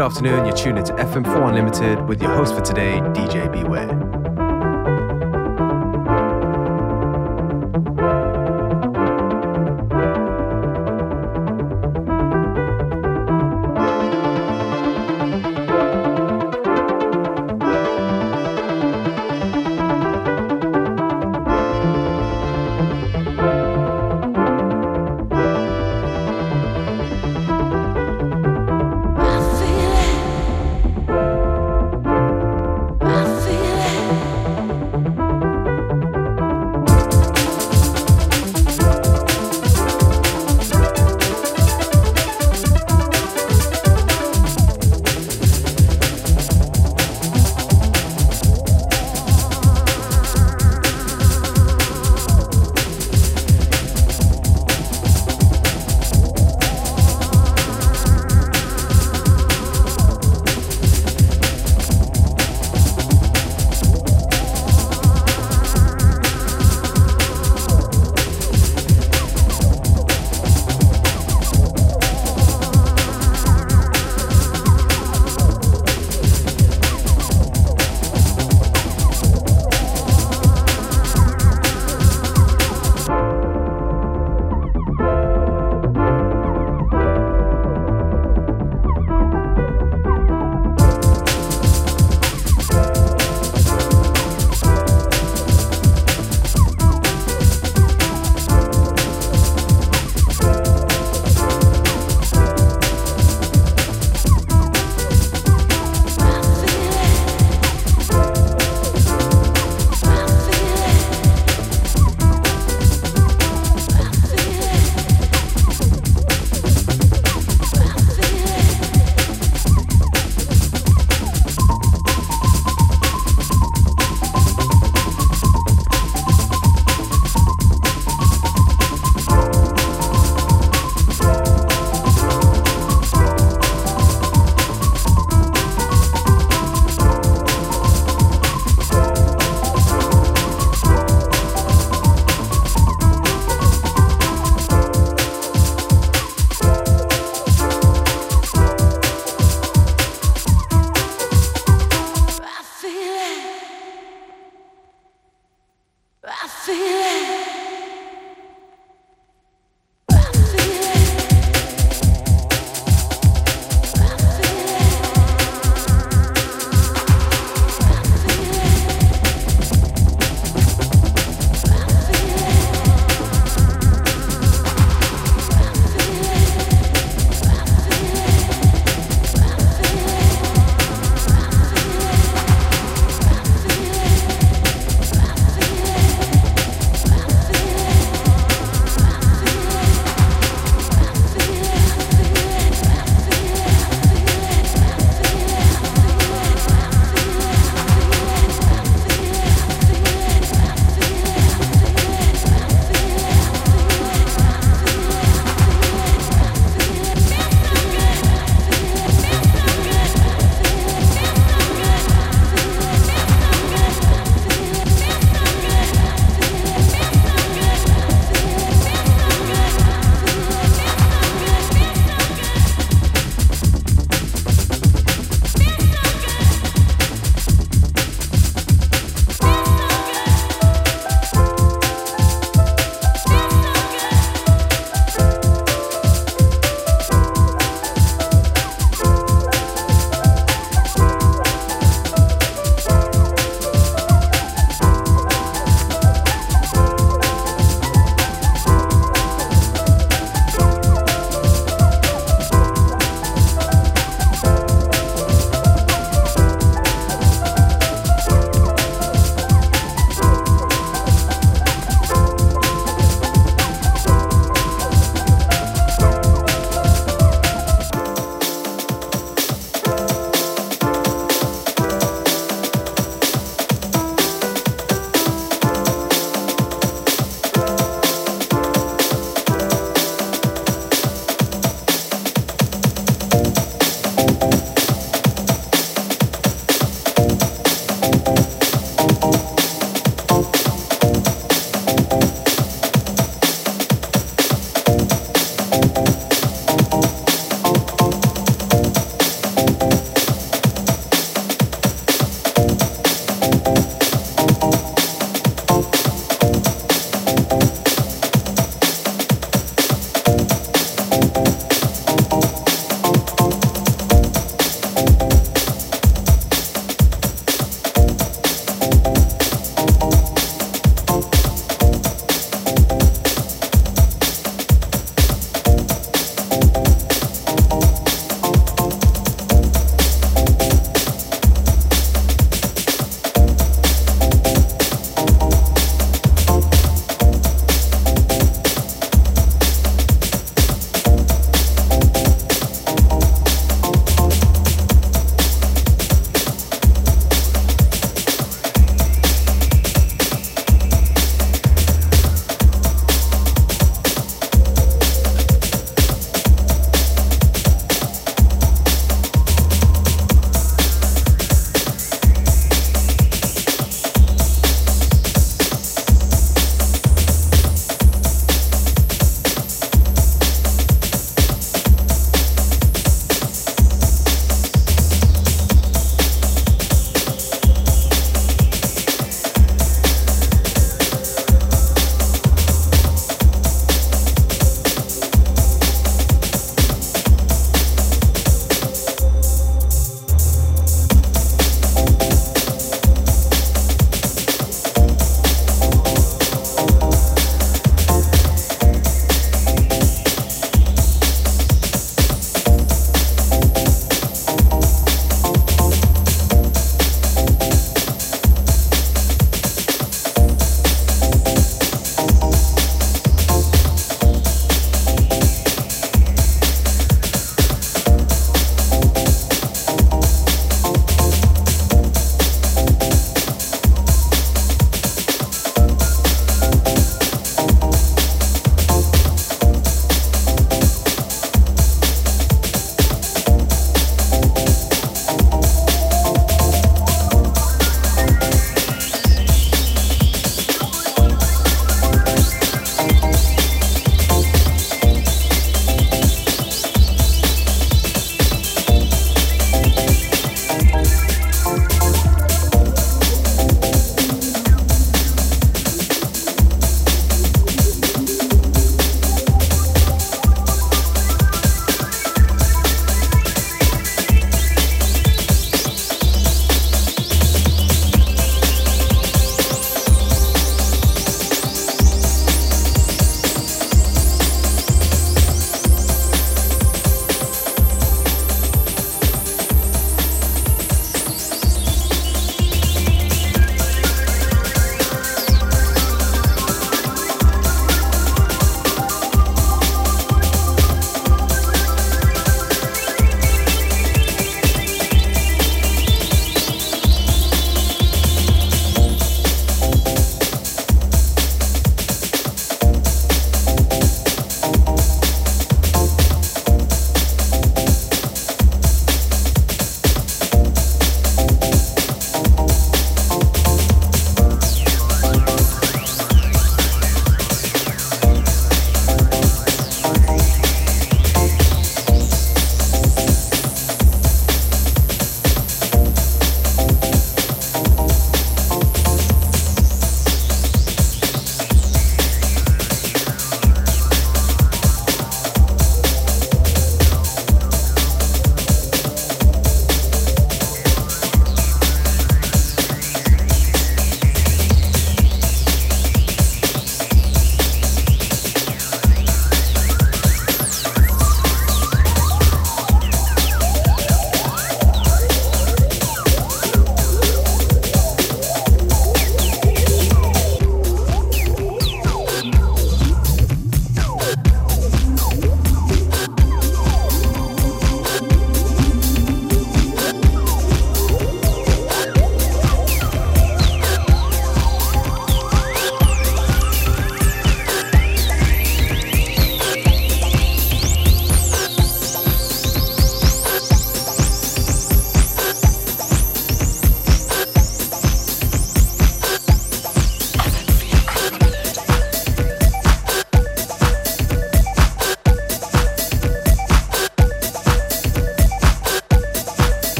Good afternoon, you're tuned into FM4 Unlimited with your host for today, DJ Beware.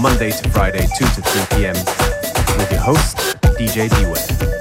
Monday to Friday, 2 to 3 p.m. with your host, DJ Beware.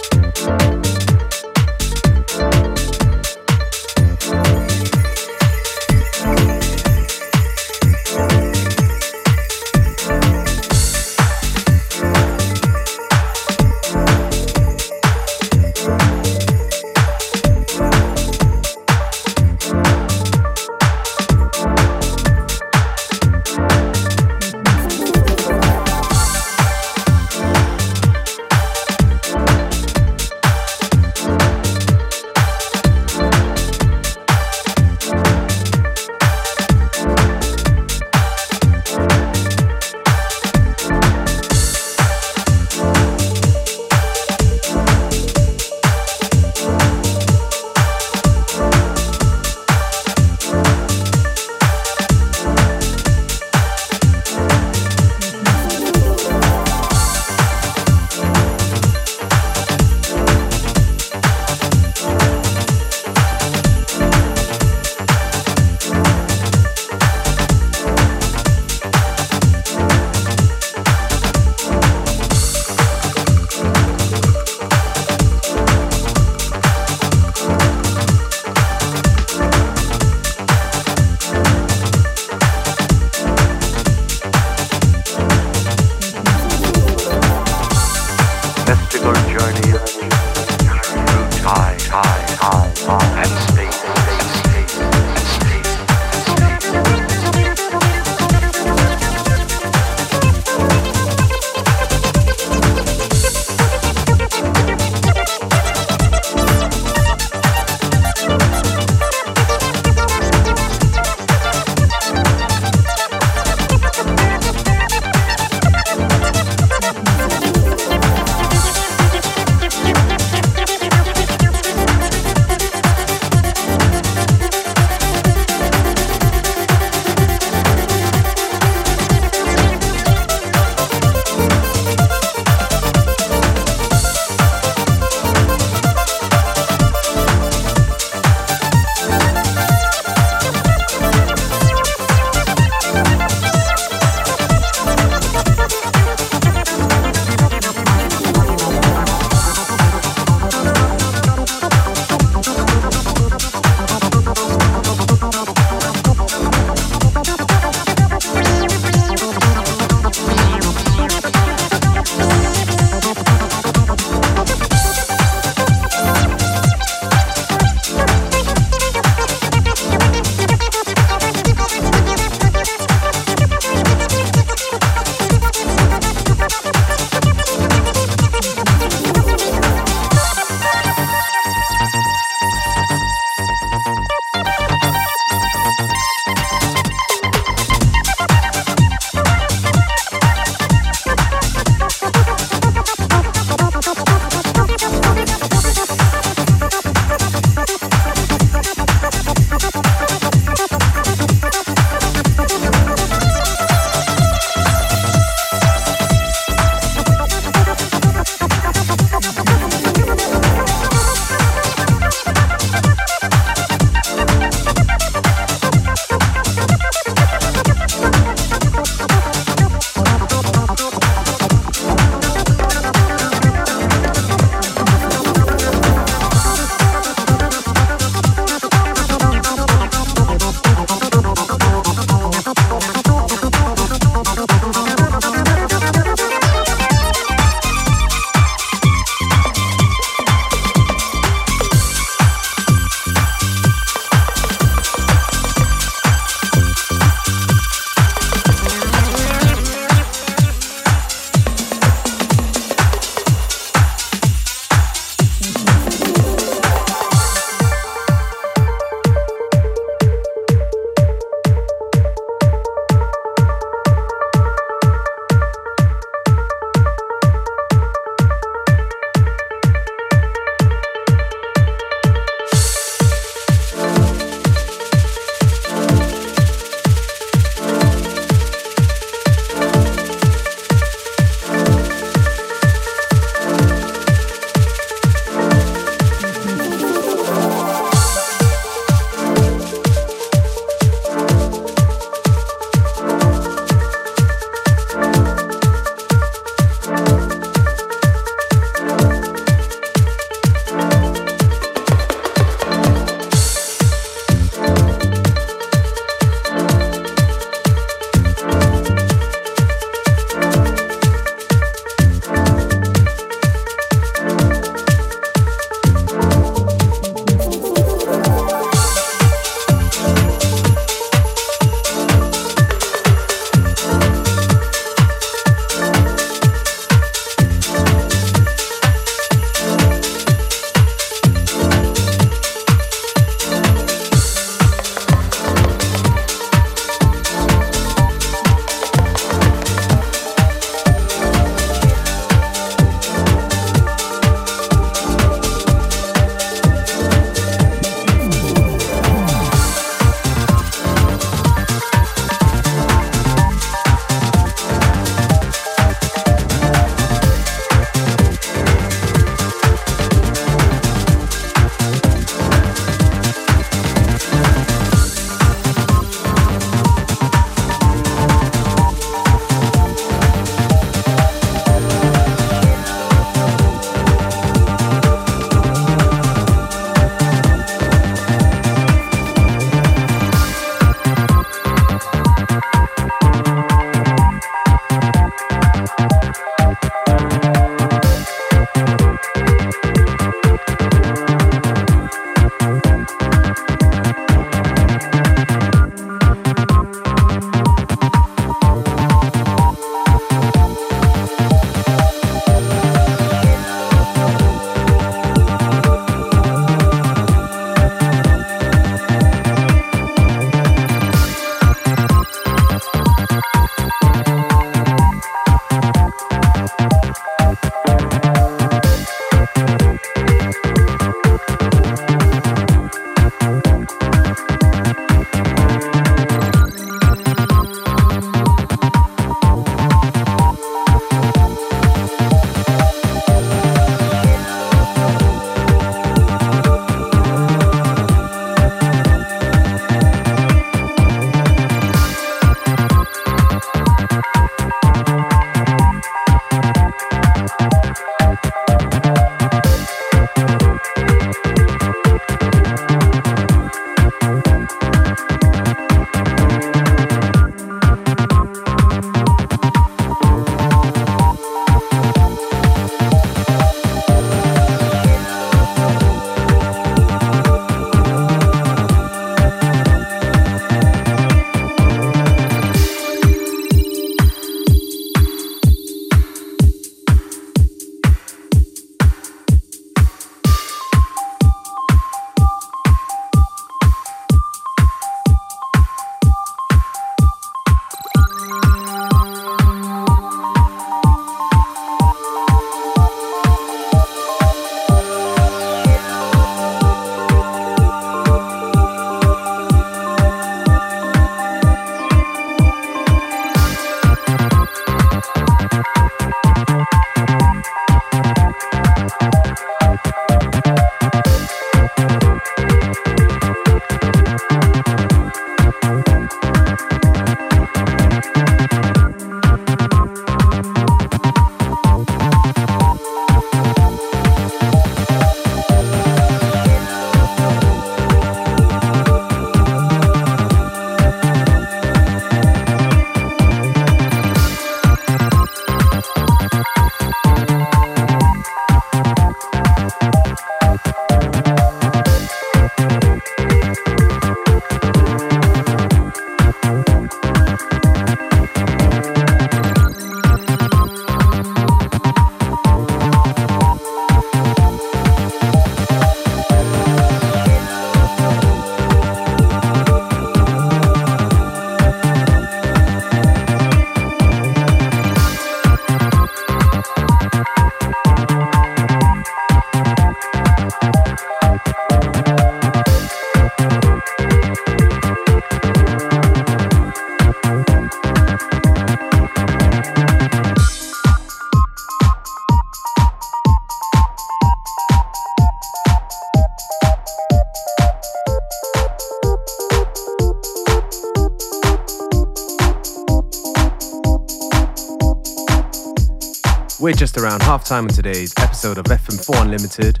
Just around half time on today's episode of FM4 Unlimited.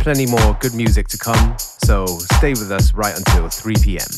Plenty more good music to come, so stay with us right until 3 p.m.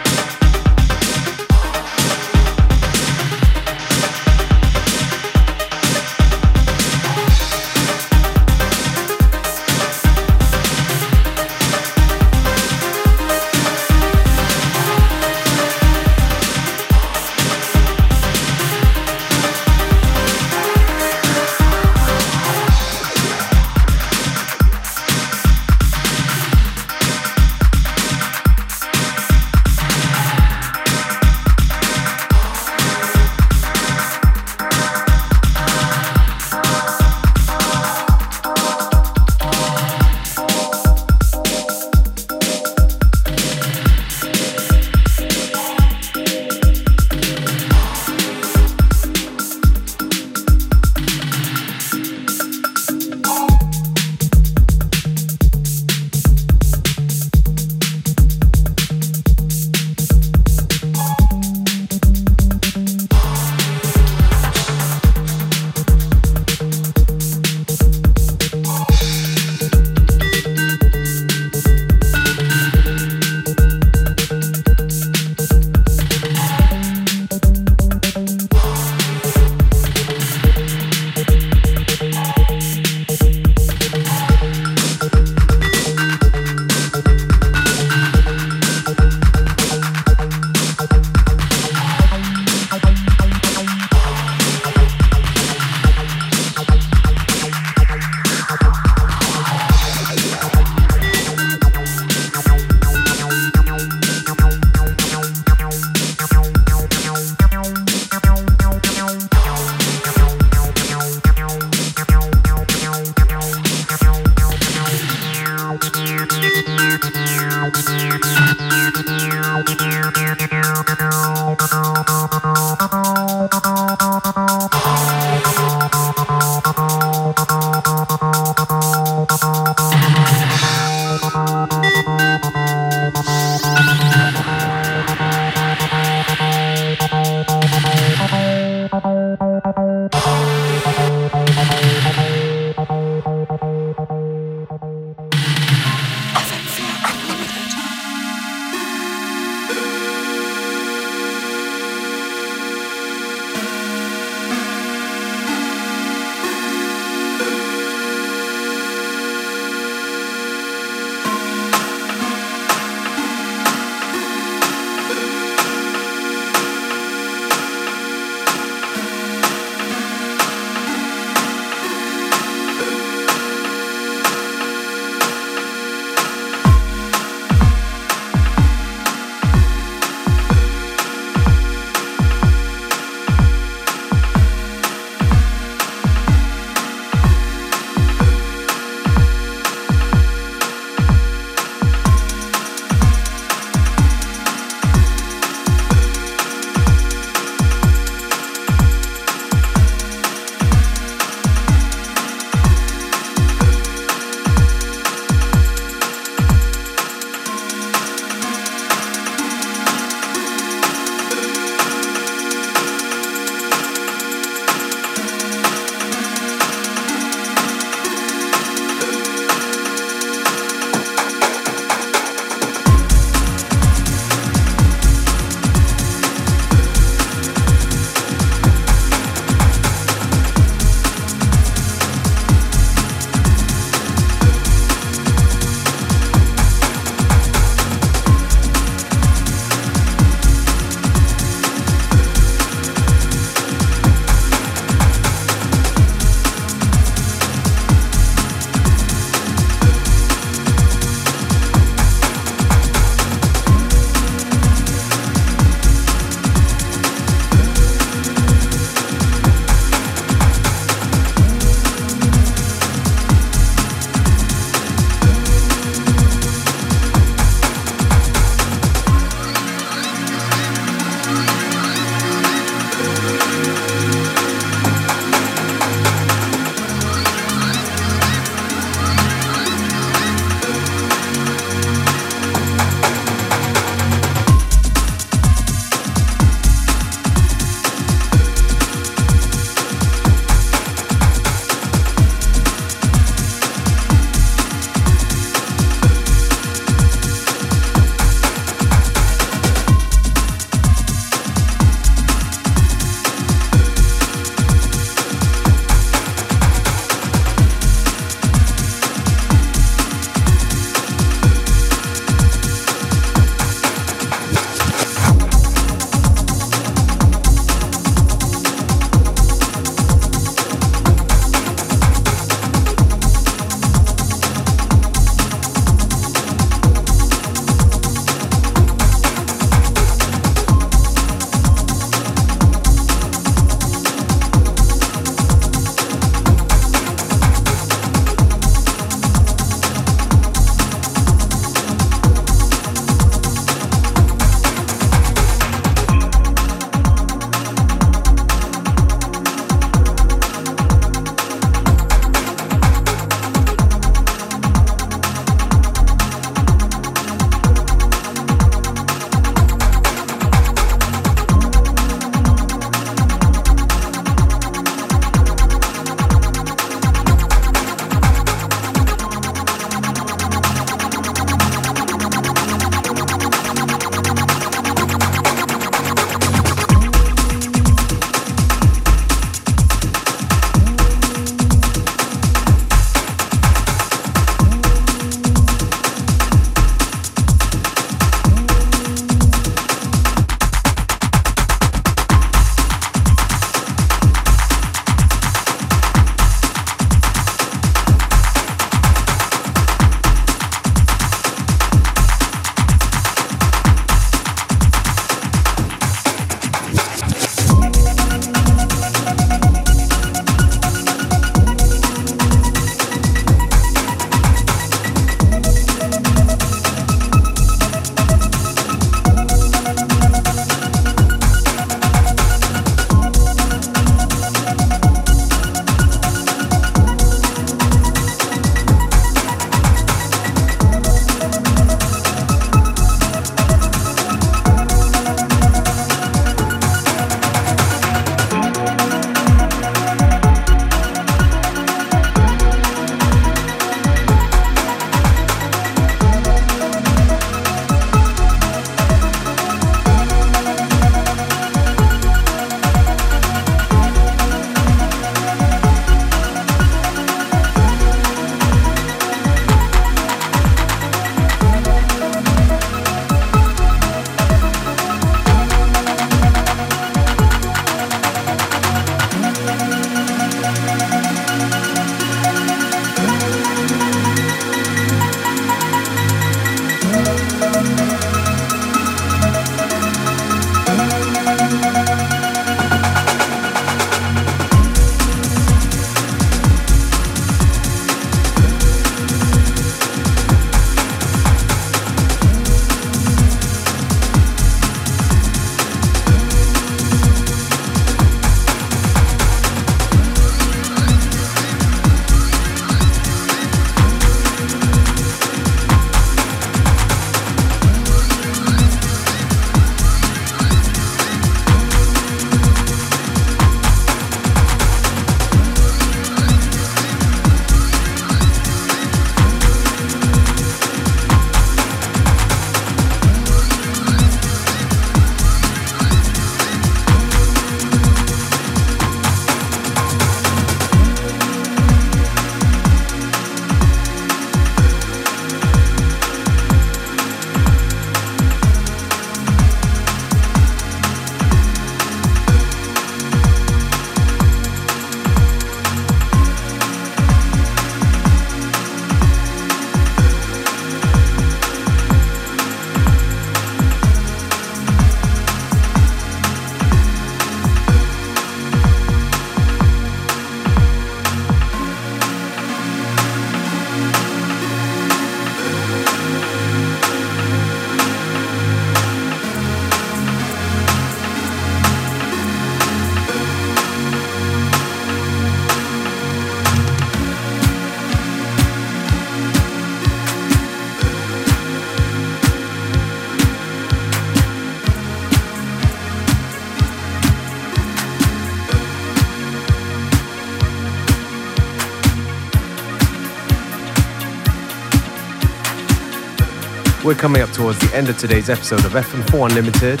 We're coming up towards the end of today's episode of FM4 Unlimited.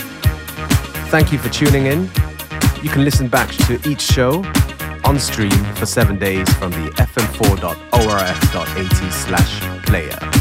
Thank you for tuning in. You can listen back to each show on stream for seven days from the fm4.orf.at slash player.